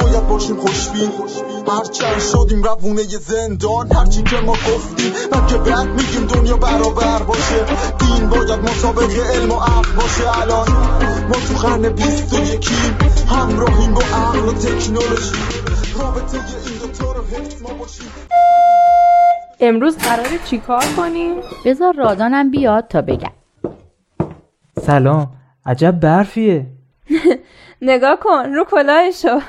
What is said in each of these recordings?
باید باشیم خوشبین. هرچند شدیم روونه زندان هرچی که ما گفتیم من که بعد میگیم دنیا برابر باشه. دین باید مسابقه علم و عقل باشه. الان ما تو قرن بیست و یکیم همراهیم با عقل و تکنولوژی. رابطه این دوتا رو حفظ ما باشیم. امروز قراره چیکار کنیم؟ بذار رادانم بیاد تا بگم. سلام. عجب برفیه. نگاه کن رو کلاهشو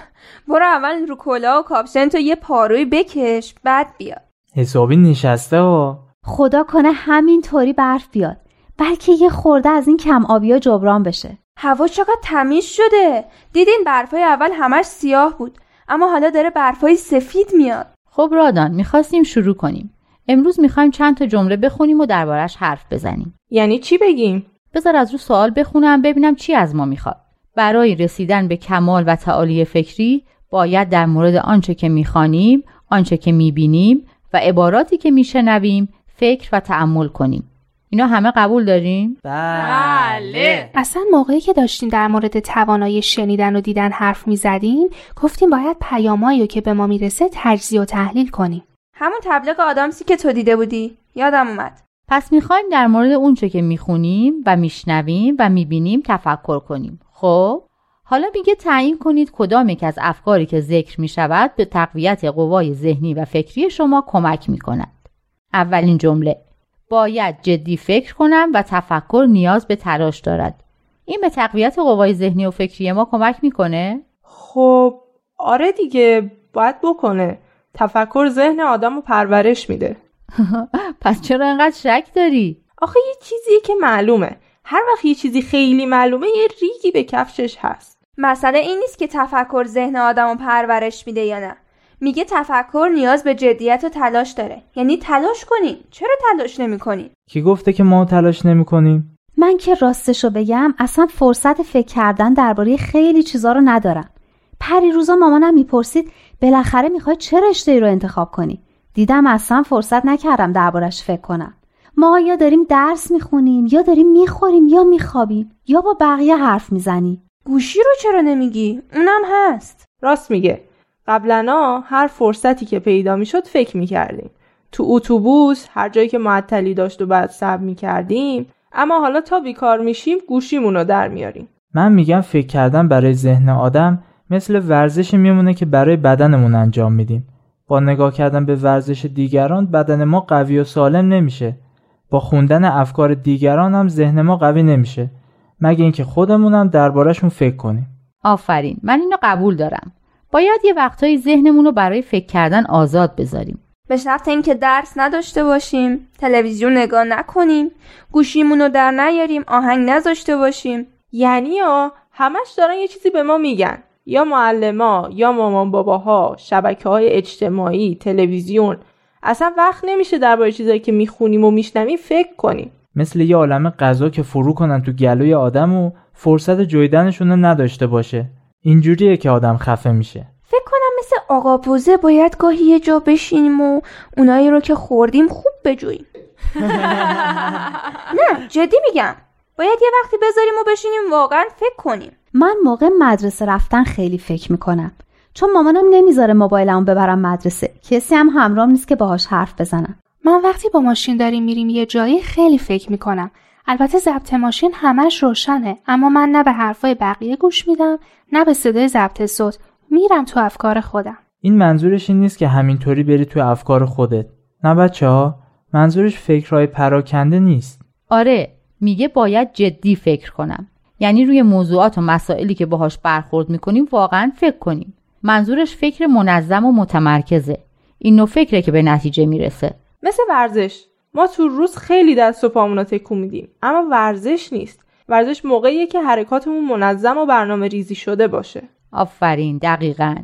برو اول رو کلاه و کاپشن تو یه پاروی بکش بعد بیا. حسابی نشسته ها خدا کنه همینطوری برف بیاد. بلکه یه خورده از این کم آبیا جبران بشه. هوا چقدر تمیز شده. دیدین برفای اول همش سیاه بود اما حالا داره برفای سفید میاد. خب رادان می‌خواستیم شروع کنیم. امروز می‌خوایم چند تا جمله بخونیم و دربارش حرف بزنیم. یعنی چی بگیم؟ بذار از رو سوال بخونم ببینم چی از ما می‌خواد. برای رسیدن به کمال و تعالی فکری باید در مورد آنچه که می‌خوانیم آنچه که می‌بینیم و عباراتی که میشنویم فکر و تعمل کنیم. اینا همه قبول داریم؟ بله. اصلا موقعی که داشتیم در مورد توانایی شنیدن و دیدن حرف می‌زدیم گفتیم باید پیامایی که به ما می‌رسه تجزیه و تحلیل کنیم. همون تبلیغ آدامسی که تو دیده بودی. یادم اومد. پس می‌خوایم در مورد اونچه که می‌خونیم و میشنویم و می‌بینیم تفکر کنیم. خب حالا میگه تعیین کنید کدام یک از افکاری که ذکر می شود به تقویت قوای ذهنی و فکری شما کمک می کند. اولین جمله باید جدی فکر کنم و تفکر نیاز به تلاش دارد. این به تقویت قوای ذهنی و فکری ما کمک می‌کنه؟ خب آره دیگه باید بکنه. تفکر ذهن آدم رو پرورش میده. پس چرا انقدر شک داری؟ آخه یه چیزیه که معلومه. هر وقت یه چیزی خیلی معلومه یه ریگی به کفشش هست. مسئله این نیست که تفکر ذهن آدم رو پرورش میده یا نه. میگه تفکر نیاز به جدیت و تلاش داره. یعنی تلاش کنین. چرا تلاش نمی‌کنین؟ کی گفته که ما تلاش نمی‌کنیم؟ من که راستشو بگم اصلا فرصت فکر کردن درباره خیلی چیزا رو ندارم. پری روزا مامانم می‌پرسید بالاخره می‌خوای چه رشته ای رو انتخاب کنی؟ دیدم اصلا فرصت نکردم دربارش فکر کنم. ما یا داریم درس می‌خونیم یا داریم می‌خوریم یا میخوابیم یا با بقیه حرف می‌زنیم. گوشی رو چرا نمیگی؟ اونم هست. راست میگه. قبلا هر فرصتی که پیدا می‌شد فکر می‌کردیم. تو اتوبوس هر جایی که معطلی داشت و بعد صبر می‌کردیم اما حالا تا بیکار میشیم گوشیمون رو در میاریم. من میگم فکر کردن برای ذهن آدم مثل ورزش میمونه که برای بدنمون انجام میدیم. با نگاه کردن به ورزش دیگران بدن ما قوی و سالم نمیشه. با خوندن افکار دیگران هم ذهن ما قوی نمیشه. مگه اینکه خودمونم دربارهشون فکر کنیم. آفرین. من اینو قبول دارم. باید یه وقتایی ذهنمون رو برای فکر کردن آزاد بذاریم. به شرط اینکه درس نداشته باشیم تلویزیون نگاه نکنیم گوشیمون رو در نیاریم آهنگ نذاشته باشیم. یعنی یا همش دارن یه چیزی به ما میگن. یا معلما یا مامان باباها شبکه های اجتماعی تلویزیون اصلا وقت نمیشه درباره چیزایی که می‌خونیم و میشنویم فکر کنیم. مثل یه عالم غذا که فرو کنن تو گلوی آدم و فرصت جویدنشون نداشته باشه. اینجوریه که آدم خفه میشه. فکر کنم مثل آقا پوزه باید گاهی یه جا بشینیم و اونایی رو که خوردیم خوب بجوییم. نه جدی میگم. باید یه وقتی بذاریم و بشینیم واقعا فکر کنیم. من موقع مدرسه رفتن خیلی فکر می‌کنم. چون مامانم نمی‌ذاره موبایلمو ببرم مدرسه. کسی هم همراه نیست که باهاش حرف بزنم. من وقتی با ماشین داریم میریم یه جایی خیلی فکر می‌کنم. البته ضبط ماشین همش روشنه اما من نه به حرفای بقیه گوش میدم نه به صدای ضبط صوت. میرم تو افکار خودم. این منظورش این نیست که همینطوری بری تو افکار خودت. نه بچه ها منظورش فکرهای پراکنده نیست. آره میگه باید جدی فکر کنم. یعنی روی موضوعات و مسائلی که باهاش برخورد می‌کنیم واقعا فکر کنیم. منظورش فکر منظم و متمرکزه. این نوع فکره که به نتیجه می‌رسه. مثل ورزش. ما تو روز خیلی دست و پامون تکون میدیم اما ورزش نیست. ورزش موقعیه که حرکاتمون منظم و برنامه ریزی شده باشه. آفرین دقیقا.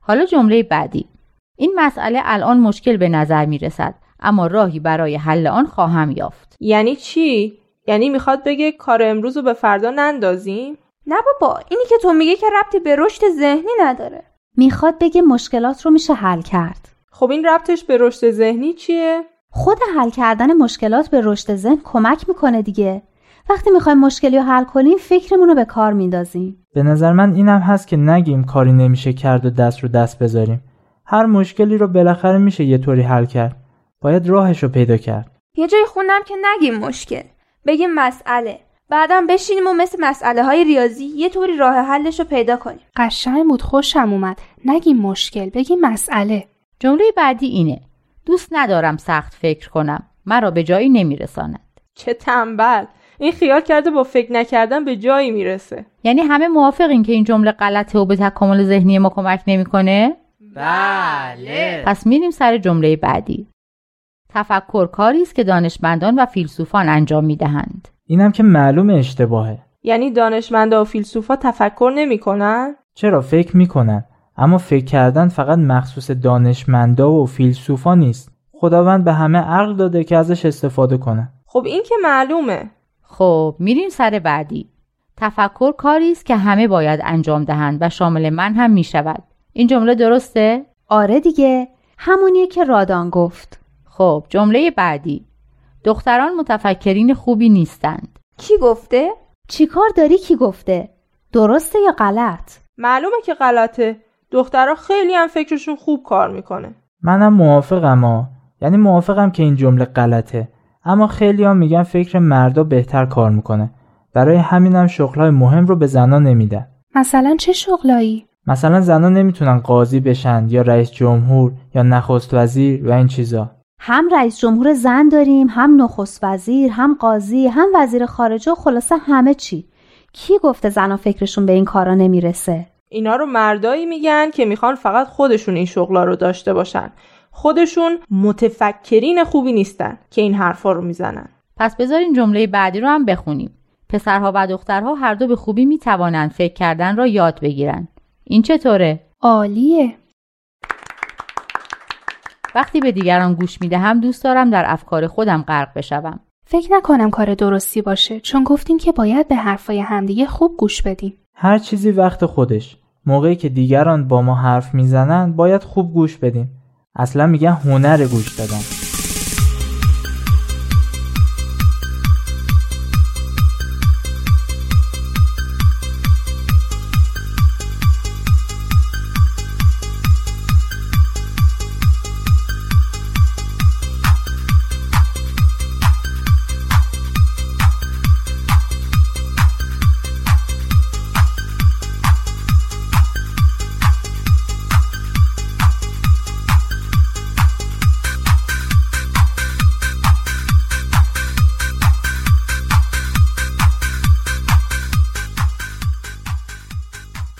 حالا جمله بعدی. این مسئله الان مشکل به نظر می رسد اما راهی برای حل آن خواهم یافت. یعنی چی؟ یعنی می‌خواد بگه کار امروز رو به فردا نندازیم؟ نه بابا اینی که تو میگه که ربطی به رشد ذهنی نداره. می‌خواد بگه مشکلات رو میشه حل کرد. خب این ربطش به رشد ذهنی چیه؟ خود حل کردن مشکلات به رشد ذهن کمک می‌کنه دیگه. وقتی می‌خوایم مشکلی رو حل کنیم فکرمون رو به کار میندازیم. به نظر من اینم هست که نگیم کاری نمیشه کرد و دست رو دست بذاریم. هر مشکلی رو بالاخره میشه یه طوری حل کرد. باید راهش رو پیدا کرد. یه جای خوندم که نگیم مشکل. بگیم مسئله. بعدا بشینیم و مثل مسئله های ریاضی یه طوری راه حلش رو پیدا کنیم. قشنگ بود خوشم اومد. نگیم مشکل بگیم مسئله. جمله بعدی اینه. دوست ندارم سخت فکر کنم. مرا به جایی نمیرساند. چه تنبل. این خیال کرده با فکر نکردن به جایی می‌رسه. یعنی همه موافقین که این جمله غلطه و به تکامل ذهنی ما کمک نمی‌کنه؟ بله. پس میریم سر جمله بعدی. تفکر کاری است که دانشمندان و فیلسوفان انجام می‌دهند. اینم که معلوم اشتباهه. یعنی دانشمندا و فیلسوفا تفکر نمی‌کنن؟ چرا؟ فکر می‌کنن. اما فکر کردن فقط مخصوص دانشمندا و فیلسوفا نیست. خداوند به همه عقل داده که ازش استفاده کنن خب این که معلومه. خب میریم سر بعدی. تفکر کاری است که همه باید انجام دهند و شامل من هم می‌شود. این جمله درسته؟ آره دیگه. همونیه که رادان گفت. خب جمله بعدی. دختران متفکرین خوبی نیستند. کی گفته؟ چیکار داری؟ کی گفته؟ درسته یا غلط؟ معلومه که غلطه. دخترها خیلی هم فکرشون خوب کار می‌کنه. منم موافقم ها یعنی موافقم که این جمله غلطه. اما خیلی هم میگن فکر مردا بهتر کار می‌کنه. برای همینم شغلهای مهم رو به زنان نمیدن. مثلا چه شغلایی؟ مثلا زنان نمی‌تونن قاضی بشن یا رئیس جمهور یا نخست وزیر و این چیزا. هم رئیس جمهور زن داریم هم نخست وزیر هم قاضی هم وزیر خارجه و خلاصه همه چی. کی گفته زنا فکرشون به این کارا نمی‌رسه؟ اینا رو مردایی میگن که می‌خوان فقط خودشون این شغلا رو داشته باشن. خودشون متفکرین خوبی نیستن که این حرفا رو می‌زنن. پس بذارین جمله بعدی رو هم بخونیم. پسرها و دخترها هر دو به خوبی می‌توانند فکر کردن را یاد بگیرند این چطوره؟ عالیه. وقتی به دیگران گوش می‌دهم دوست دارم در افکار خودم غرق بشوم. فکر نکنم کار درستی باشه. چون گفتیم که باید به حرفای همدیگه خوب گوش بدیم هر چیزی وقت خودش. موقعی که دیگران با ما حرف می‌زنن باید خوب گوش بدیم اصلا میگن هنر گوش دادن.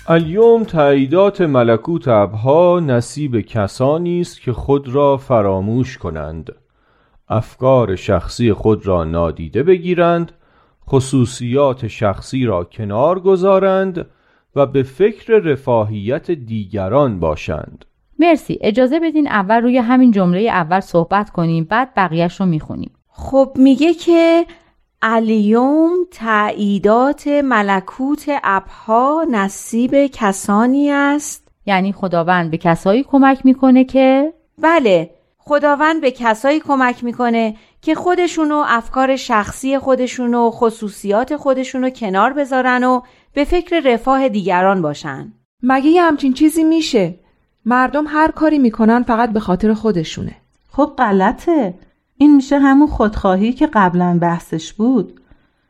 الیوم تاییدات ملکوت ابها نصیب کسانی است که خود را فراموش کنند. افکار شخصی خود را نادیده بگیرند خصوصیات شخصی را کنار گذارند و به فکر رفاهیت دیگران باشند. مرسی. اجازه بدین اول روی همین جمله اول صحبت کنیم بعد بقیهش رو می‌خونیم. خب میگه که الیوم تعییدات ملکوت ابها نصیب کسانی است. یعنی خداوند به کسایی کمک می‌کنه که؟ بله خداوند به کسایی کمک می‌کنه که خودشونو افکار شخصی خودشونو خصوصیات خودشونو کنار بذارن و به فکر رفاه دیگران باشن. مگه یه همچین چیزی میشه؟ مردم هر کاری می‌کنن فقط به خاطر خودشونه. خب غلطه. این میشه همون خودخواهی که قبلا بحثش بود.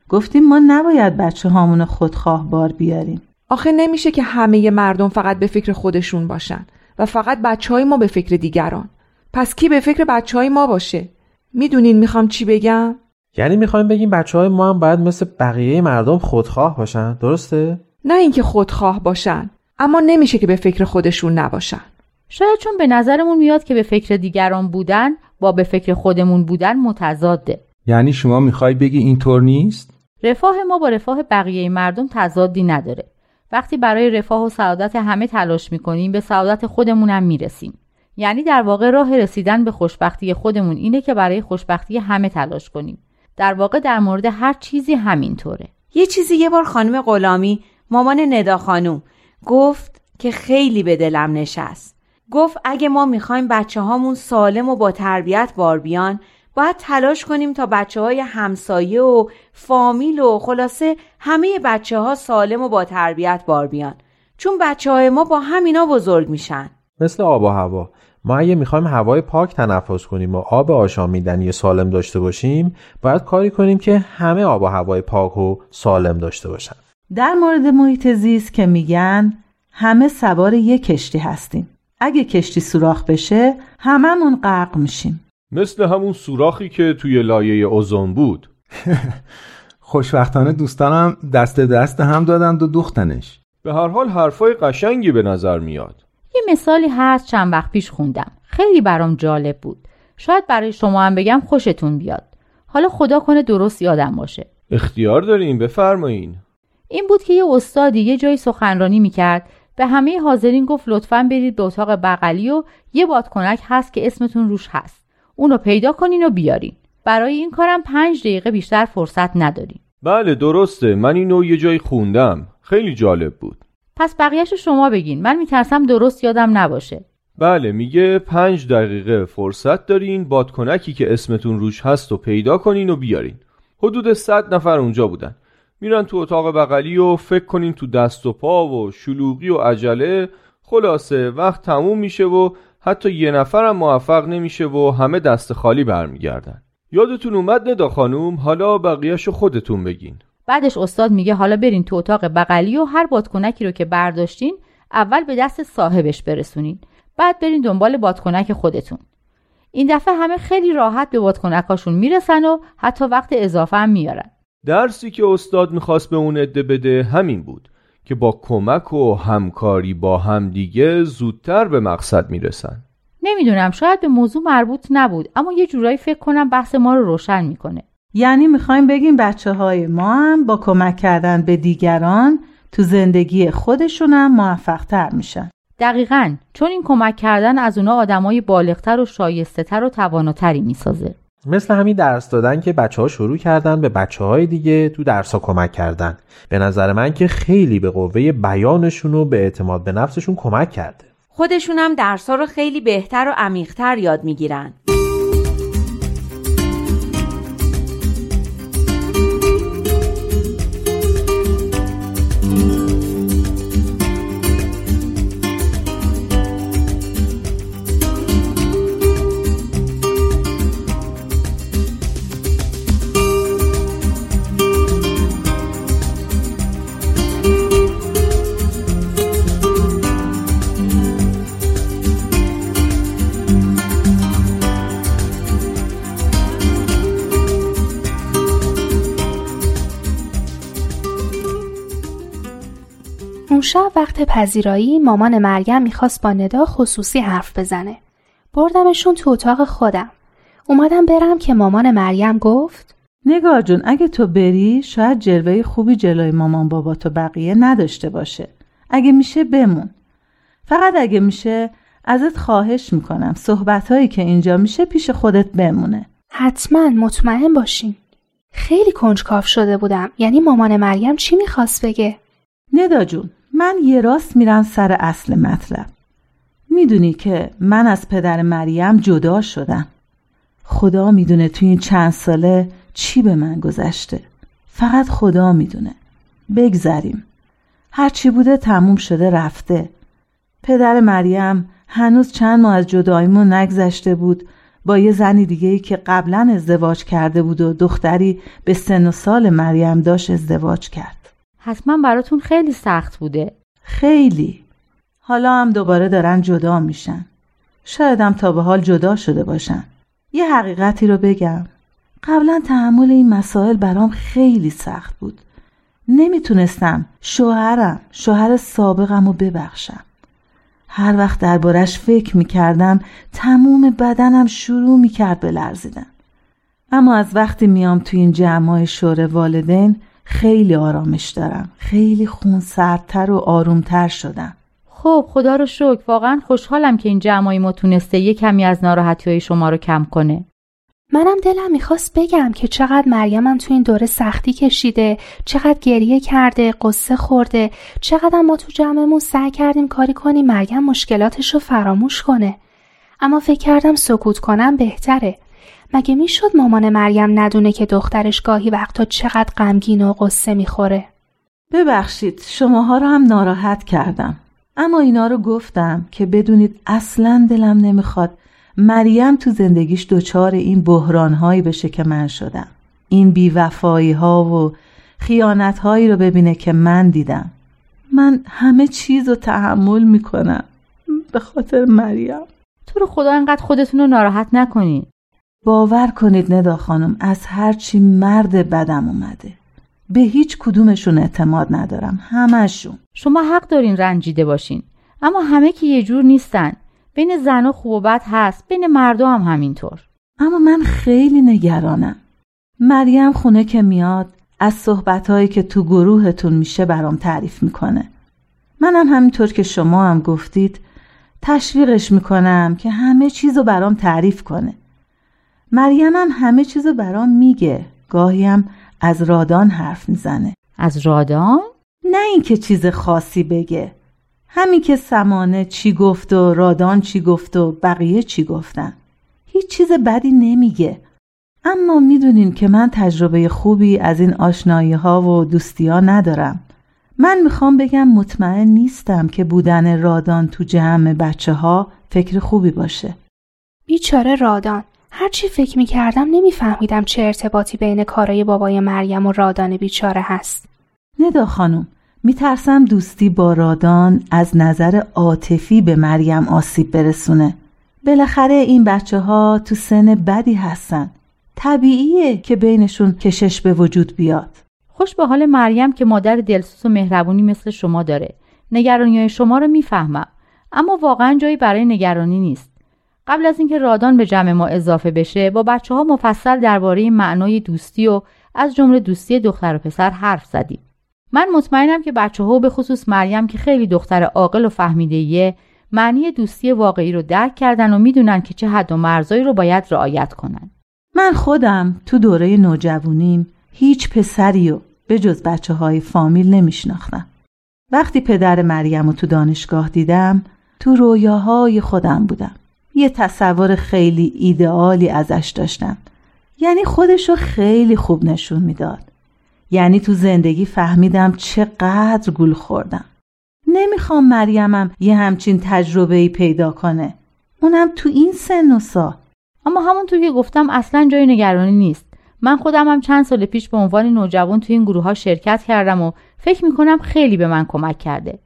گفتیم ما نباید بچه هامون خودخواه بار بیاریم. آخه نمیشه که همه مردم فقط به فکر خودشون باشن و فقط بچه های ما به فکر دیگران. پس کی به فکر بچه های ما باشه؟ می‌دونین می‌خوام چی بگم؟ یعنی می‌خوایم بگیم بچه های ما هم باید مثل بقیه مردم خودخواه باشن درسته؟ نه اینکه خودخواه باشن اما نمیشه که به فکر خودشون نباشن. شاید چون به نظرمون میاد که به فکر دیگران بودن با به فکر خودمون بودن متضاده. یعنی شما می‌خوای بگی اینطور نیست؟ رفاه ما با رفاه بقیه مردم تضادی نداره. وقتی برای رفاه و سعادت همه تلاش می‌کنیم به سعادت خودمونم می‌رسیم. یعنی در واقع راه رسیدن به خوشبختی خودمون اینه که برای خوشبختی همه تلاش کنیم. در واقع در مورد هر چیزی همینطوره. یه چیزی یه بار خانم غلامی مامان ندا خانوم گفت که خیلی به دلم نشست. گفت اگه ما می‌خوایم بچه هامون سالم و با تربیت بار بیان باید تلاش کنیم تا بچه های همسایه و فامیل و خلاصه همه بچه ها سالم و با تربیت بار بیان. چون بچه های ما با همینا بزرگ میشن. مثل آب و هوا. ما اگه می‌خوایم هوای پاک تنفس کنیم و آب آشامیدنی سالم داشته باشیم باید کاری کنیم که همه آب و هوای پاک و سالم داشته باشن. در مورد محیط زیست که میگن همه سوار یک کشتی هستیم. اگه کشتی سوراخ بشه هممون غرق میشیم. مثل همون سوراخی که توی لایه اوزون بود. خوشبختانه دوستانم دست دست هم دادند و دوختنش. به هر حال حرفای قشنگی به نظر میاد. یه مثالی هست چند وقت پیش خوندم. خیلی برام جالب بود. شاید برای شما هم بگم خوشتون بیاد. حالا خدا کنه درست یادم باشه. اختیار داریم بفرمایین. این بود که یه استادی یه جایی سخنرانی می‌کرد به همه حاضرین گفت لطفا برید به اتاق بغلی و یه بادکنک هست که اسمتون روش هست. اونو پیدا کنین و بیارین. برای این کارم پنج دقیقه بیشتر فرصت نداریم بله درسته. من اینو یه جایی خوندم. خیلی جالب بود. پس بقیهش شما بگین. من میترسم درست یادم نباشه. بله میگه پنج دقیقه فرصت دارین بادکنکی که اسمتون روش هست و پیدا کنین و بیارین. حدود صد نفر اونجا بودن. میرن تو اتاق بغلی و فکر کنین تو دست و پا و شلوغی و عجله. خلاصه وقت تموم میشه و حتی یه نفرم موفق نمیشه و همه دست خالی برمیگردن. یادتون اومد ندا خانوم؟ حالا بقیهشو خودتون بگین. بعدش استاد میگه حالا برین تو اتاق بغلی و هر بادکنکی رو که برداشتین اول به دست صاحبش برسونین. بعد برین دنبال بادکنک خودتون. این دفعه همه خیلی راحت به بادکنکاشون می‌رسن و حتی وقت اضافه هم میارن. درسی که استاد می‌خواست به اون عده بده همین بود که با کمک و همکاری با همدیگه زودتر به مقصد می‌رسن. نمی‌دونم شاید به موضوع مربوط نبود اما یه جورایی فکر کنم بحث ما رو روشن می‌کنه. یعنی می‌خوایم بگیم بچه های ما هم با کمک کردن به دیگران تو زندگی خودشونم موفق تر میشن. دقیقا چون این کمک کردن از اونا آدمای بالغتر و شایسته تر و تواناتری می‌سازه. مثل همین درس دادن که بچه ها شروع کردن به بچه های دیگه تو درس ها کمک کردن. به نظر من که خیلی به قوه بیانشون و به اعتماد به نفسشون کمک کرده. خودشون هم درس رو خیلی بهتر و عمیقتر یاد می‌گیرن. اون شب وقت پذیرایی مامان مریم می‌خواست با ندا خصوصی حرف بزنه. بردمشون تو اتاق خودم. اومدم برم که مامان مریم گفت نگار جون اگه تو بری شاید جلوه خوبی جلوی مامان بابا تو بقیه نداشته باشه. اگه میشه بمون. فقط اگه میشه ازت خواهش می‌کنم صحبتهایی که اینجا میشه پیش خودت بمونه. حتما مطمئن باشین. خیلی کنجکاف شده بودم. یعنی مامان مریم چی می‌خواست بگه؟ ندا جون من یه راست میرم سر اصل مطلب. می‌دونی که من از پدر مریم جدا شدم. خدا می‌دونه تو این چند ساله چی به من گذشته. فقط خدا می‌دونه. بگذریم. هرچی بوده تموم شده رفته. پدر مریم هنوز چند ماه از جداییمون نگذشته بود. با یه زنی دیگه ای که قبلا ازدواج کرده بود و دختری به سن و سال مریم داشت ازدواج کرد. حتما براتون خیلی سخت بوده. خیلی. حالا هم دوباره دارن جدا میشن. شایدم تا به حال جدا شده باشن. یه حقیقتی رو بگم. قبلا تحمل این مسائل برام خیلی سخت بود. نمی‌تونستم شوهرم شوهر سابقم رو ببخشم. هر وقت دربارش فکر می‌کردم تموم بدنم شروع می‌کرد به لرزیدن. اما از وقتی میام تو این جمعای شور والدین خیلی آرامش دارم. خیلی خونسردتر و آرومتر شدم. خب خدا رو شکر. واقعا خوشحالم که این جمعای ما تونسته یه کمی از ناراحتی های شما رو کم کنه. منم دلم می‌خواست بگم که چقدر مریمم تو این دوره سختی کشیده چقدر گریه کرده قصه خورده. چقدر ما تو جمعمون سعی کردیم کاری کنیم مریم مشکلاتش رو فراموش کنه. اما فکر کردم سکوت کنم بهتره. مگه می‌شد مامان مریم ندونه که دخترش گاهی وقتا چقدر غمگین و قصه می‌خوره؟ ببخشید شماها رو هم ناراحت کردم. اما اینا رو گفتم که بدونید اصلا دلم نمی‌خواد مریم تو زندگیش دچار این بحرانهایی بشه که من شدم. این بیوفایی ها و خیانت هایی رو ببینه که من دیدم. من همه چیز رو تحمل می‌کنم. به خاطر مریم. تو رو خدا انقدر خودتون رو ناراحت نکنین. باور کنید ندا خانم از هرچی مرد بدم اومده. به هیچ کدومشون اعتماد ندارم همشون شما حق دارین رنجیده باشین اما همه که یه جور نیستن. بین زن و خوب و بد هست بین مردا هم همینطور. اما من خیلی نگرانم. مریم خونه که میاد از صحبتهایی که تو گروهتون میشه برام تعریف می‌کنه. منم همینطور که شما هم گفتید تشویقش می‌کنم که همه چیزو برام تعریف کنه. مریم هم همه چیزو برام میگه. گاهی هم از رادان حرف می‌زنه. از رادان؟ نه اینکه چیز خاصی بگه. همین که سمانه چی گفت و رادان چی گفت و بقیه چی گفتن. هیچ چیز بدی نمیگه. اما می‌دونین که من تجربه خوبی از این آشنایی ها و دوستی ها ندارم. من می‌خوام بگم مطمئن نیستم که بودن رادان تو جمع بچه ها فکر خوبی باشه. بیچاره رادان. هرچی فکر می‌کردم نمیفهمیدم چه ارتباطی بین کارای بابای مریم و رادان بیچاره هست. ندا خانم میترسم دوستی با رادان از نظر عاطفی به مریم آسیب برسونه. بالاخره این بچه ها تو سن بدی هستن. طبیعیه که بینشون کشش به وجود بیاد. خوش به حال مریم که مادر دلسوز و مهربونی مثل شما داره. نگرانی شما رو می‌فهمم. اما واقعا جایی برای نگرانی نیست. قبل از اینکه رادان به جمع ما اضافه بشه با بچه ها مفصل درباره معنای دوستی و از جمله دوستی دختر و پسر حرف زدیم من مطمئنم که بچه ها به خصوص مریم که خیلی دختر عاقل و فهمیده معنی دوستی واقعی رو درک کردن و می‌دونن که چه حد و مرزایی رو باید رعایت کنن. من خودم تو دوره نوجوانیم هیچ پسری و به جز بچه های فامیل نمیشناختم. وقتی پدر مریم رو تو دانشگاه دیدم تو رویاهای خودم بودم. یه تصور خیلی ایدئالی ازش داشتم. یعنی خودشو خیلی خوب نشون می‌داد. یعنی تو زندگی فهمیدم چقدر گول خوردم. نمی‌خوام مریمم یه همچین تجربه ای پیدا کنه. اونم تو این سن و سال. اما همونطور که گفتم اصلا جای نگرانی نیست. من خودم هم چند سال پیش به عنوان نوجوان تو این گروه ها شرکت کردم و فکر می‌کنم خیلی به من کمک کرده.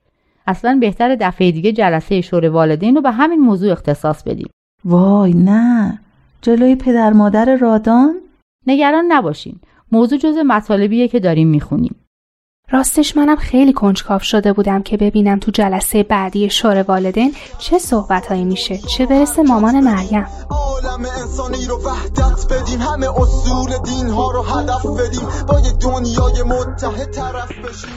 اصلا بهتر دفعه دیگه جلسه شور والدین رو به همین موضوع اختصاص بدیم. وای نه. جلوی پدر مادر رادان؟ نگران نباشین. موضوع جز مطالبیه که داریم می‌خونیم. راستش منم خیلی کنجکاو شده بودم که ببینم تو جلسه بعدی شور والدین چه صحبتهایی میشه چه برسه مامان مریم عالم انسانی رو وحدت بدیم همه اصول دین ها رو هدف بدیم با یه دنیای متحد طرف بشیم